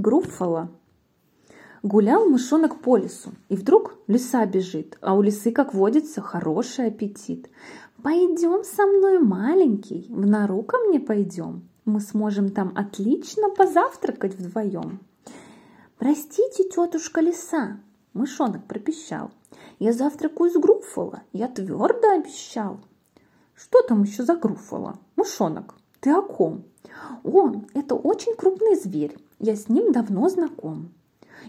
Груффало. Гулял мышонок по лесу, и вдруг лиса бежит, а у лисы, как водится, хороший аппетит. «Пойдем со мной, маленький, в нору ко мне пойдем. Мы сможем там отлично позавтракать вдвоем». «Простите, тетушка лиса», — мышонок пропищал. «Я завтракаю с Груффало, я твердо обещал». «Что там еще за Груффало? Мышонок, ты о ком?» «О, это очень крупный зверь, я с ним давно знаком.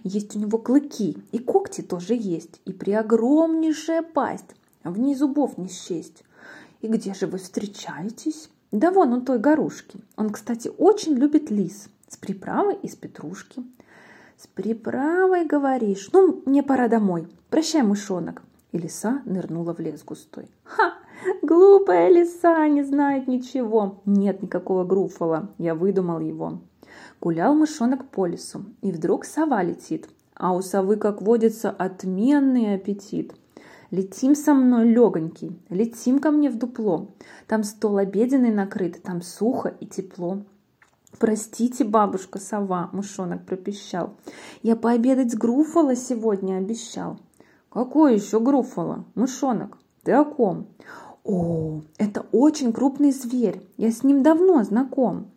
Есть у него клыки, и когти тоже есть, и преогромнейшая пасть, а в ней зубов не счесть. И где же вы встречаетесь? Да вон у той горушки. Он, кстати, очень любит лис с приправой из петрушки. С приправой, говоришь? Ну, мне пора домой. Прощай, мышонок. И лиса нырнула в лес густой. Ха! Глупая лиса не знает ничего. Нет никакого груфола. Я выдумал его. Гулял мышонок по лесу, и вдруг сова летит, а у совы, как водится, отменный аппетит. Летим со мной, легонький, летим ко мне в дупло. Там стол обеденный накрыт, там сухо и тепло. «Простите, бабушка сова», — мышонок пропищал. «Я пообедать с Груфола сегодня обещал». «Какой еще Груфола? Мышонок, ты о ком?» «О, это очень крупный зверь, я с ним давно знаком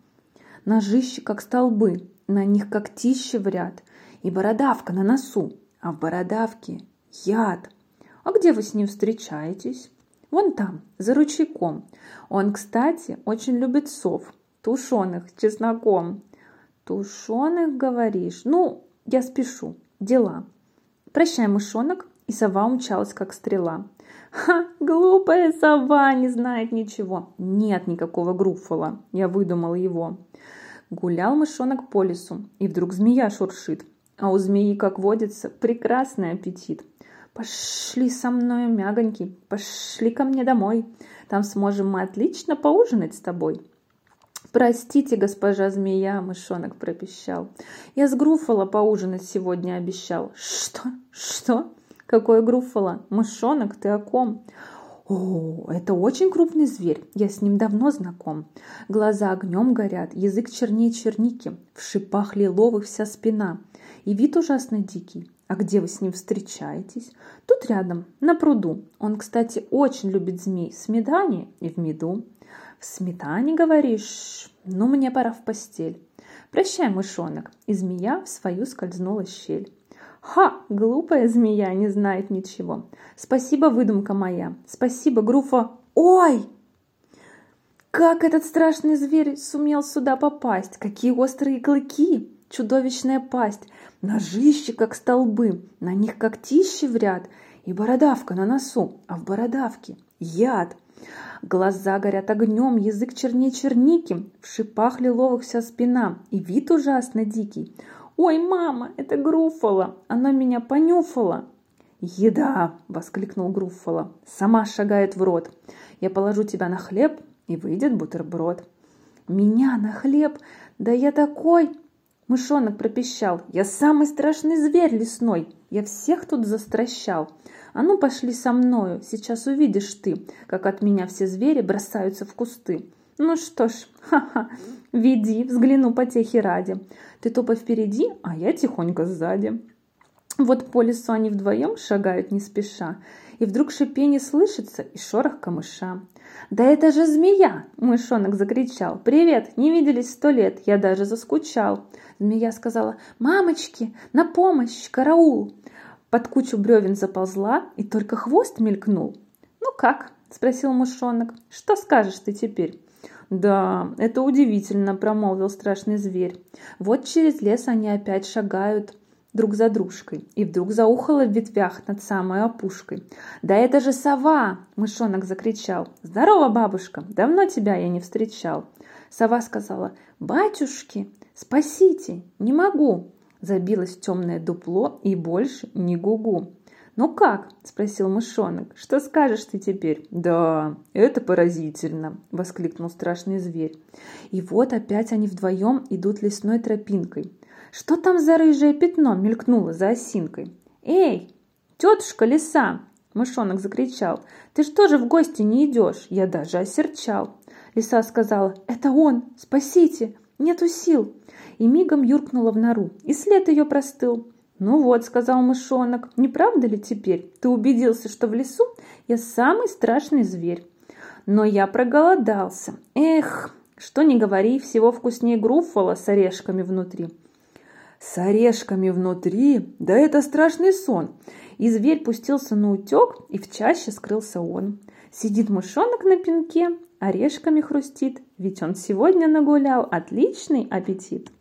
ножищи, как столбы, на них когтища в ряд, и бородавка на носу, а в бородавке яд. А где вы с ним встречаетесь? Вон там, за ручейком. Он, кстати, очень любит сов, тушеных чесноком. Тушеных, говоришь? Ну, я спешу, дела. Прощай, мышонок, и сова умчалась, как стрела. Ха, глупая сова, не знает ничего. Нет никакого Груффола, я выдумал его. Гулял мышонок по лесу, и вдруг змея шуршит. А у змеи, как водится, прекрасный аппетит. Пошли со мной, мягонький, пошли ко мне домой. Там сможем мы отлично поужинать с тобой. «Простите, госпожа змея», — мышонок пропищал. «Я с Груфола поужинать сегодня обещал». «Что? Что? Какой Груфола? Мышонок, ты о ком?» О, это очень крупный зверь, я с ним давно знаком. Глаза огнем горят, язык чернее черники, в шипах лиловых вся спина. И вид ужасно дикий. А где вы с ним встречаетесь? Тут рядом, на пруду. Он, кстати, очень любит змей в сметане и в меду. В сметане, говоришь? Ну, мне пора в постель. Прощай, мышонок. И змея в свою скользнула щель. Ха, глупая змея не знает ничего. Спасибо, выдумка моя. Спасибо, Груфа. Ой! Как этот страшный зверь сумел сюда попасть? Какие острые клыки! Чудовищная пасть! Ножище, как столбы, на них когтищи в ряд, и бородавка на носу, а в бородавке яд. Глаза горят огнем, язык чернее черники, в шипах лиловых вся спина, и вид ужасно дикий. «Ой, мама, это Груффало! Она меня понюфала!» «Еда!» – воскликнул Груффало. «Сама шагает в рот. Я положу тебя на хлеб, и выйдет бутерброд». «Меня на хлеб? Да я такой!» Мышонок пропищал. «Я самый страшный зверь лесной! Я всех тут застращал! А ну пошли со мною, сейчас увидишь ты, как от меня все звери бросаются в кусты!» Ну что ж, ха-ха, веди, взгляну потехи ради. Ты топай впереди, а я тихонько сзади. Вот по лесу они вдвоем шагают не спеша, и вдруг шипение слышится и шорох камыша. «Да это же змея!» – мышонок закричал. «Привет! Не виделись сто лет, я даже заскучал!» Змея сказала «Мамочки, на помощь, караул!» Под кучу бревен заползла, и только хвост мелькнул. «Ну как?» – спросил мышонок. «Что скажешь ты теперь?» «Да, это удивительно», – промолвил страшный зверь. Вот через лес они опять шагают друг за дружкой, и вдруг заухало в ветвях над самой опушкой. «Да это же сова!» – мышонок закричал. «Здорово, бабушка! Давно тебя я не встречал!» Сова сказала, «Батюшки, спасите! Не могу!» Забилось темное дупло и больше не гугу. «Ну как?» – спросил мышонок. «Что скажешь ты теперь?» «Да, это поразительно!» – воскликнул страшный зверь. И вот опять они вдвоем идут лесной тропинкой. Что там за рыжее пятно мелькнуло за осинкой? «Эй, тетушка лиса!» – мышонок закричал. «Ты что же в гости не идешь?» Я даже осерчал. Лиса сказала, «Это он! Спасите! Нету сил. И мигом юркнула в нору, и след ее простыл. «Ну вот», — сказал мышонок, — «не правда ли теперь? Ты убедился, что в лесу я самый страшный зверь». Но я проголодался. Эх, что не говори, всего вкуснее груффала с орешками внутри. С орешками внутри? Да это страшный сон. И зверь пустился на утек, и в чаще скрылся он. Сидит мышонок на пеньке, орешками хрустит, ведь он сегодня нагулял отличный аппетит.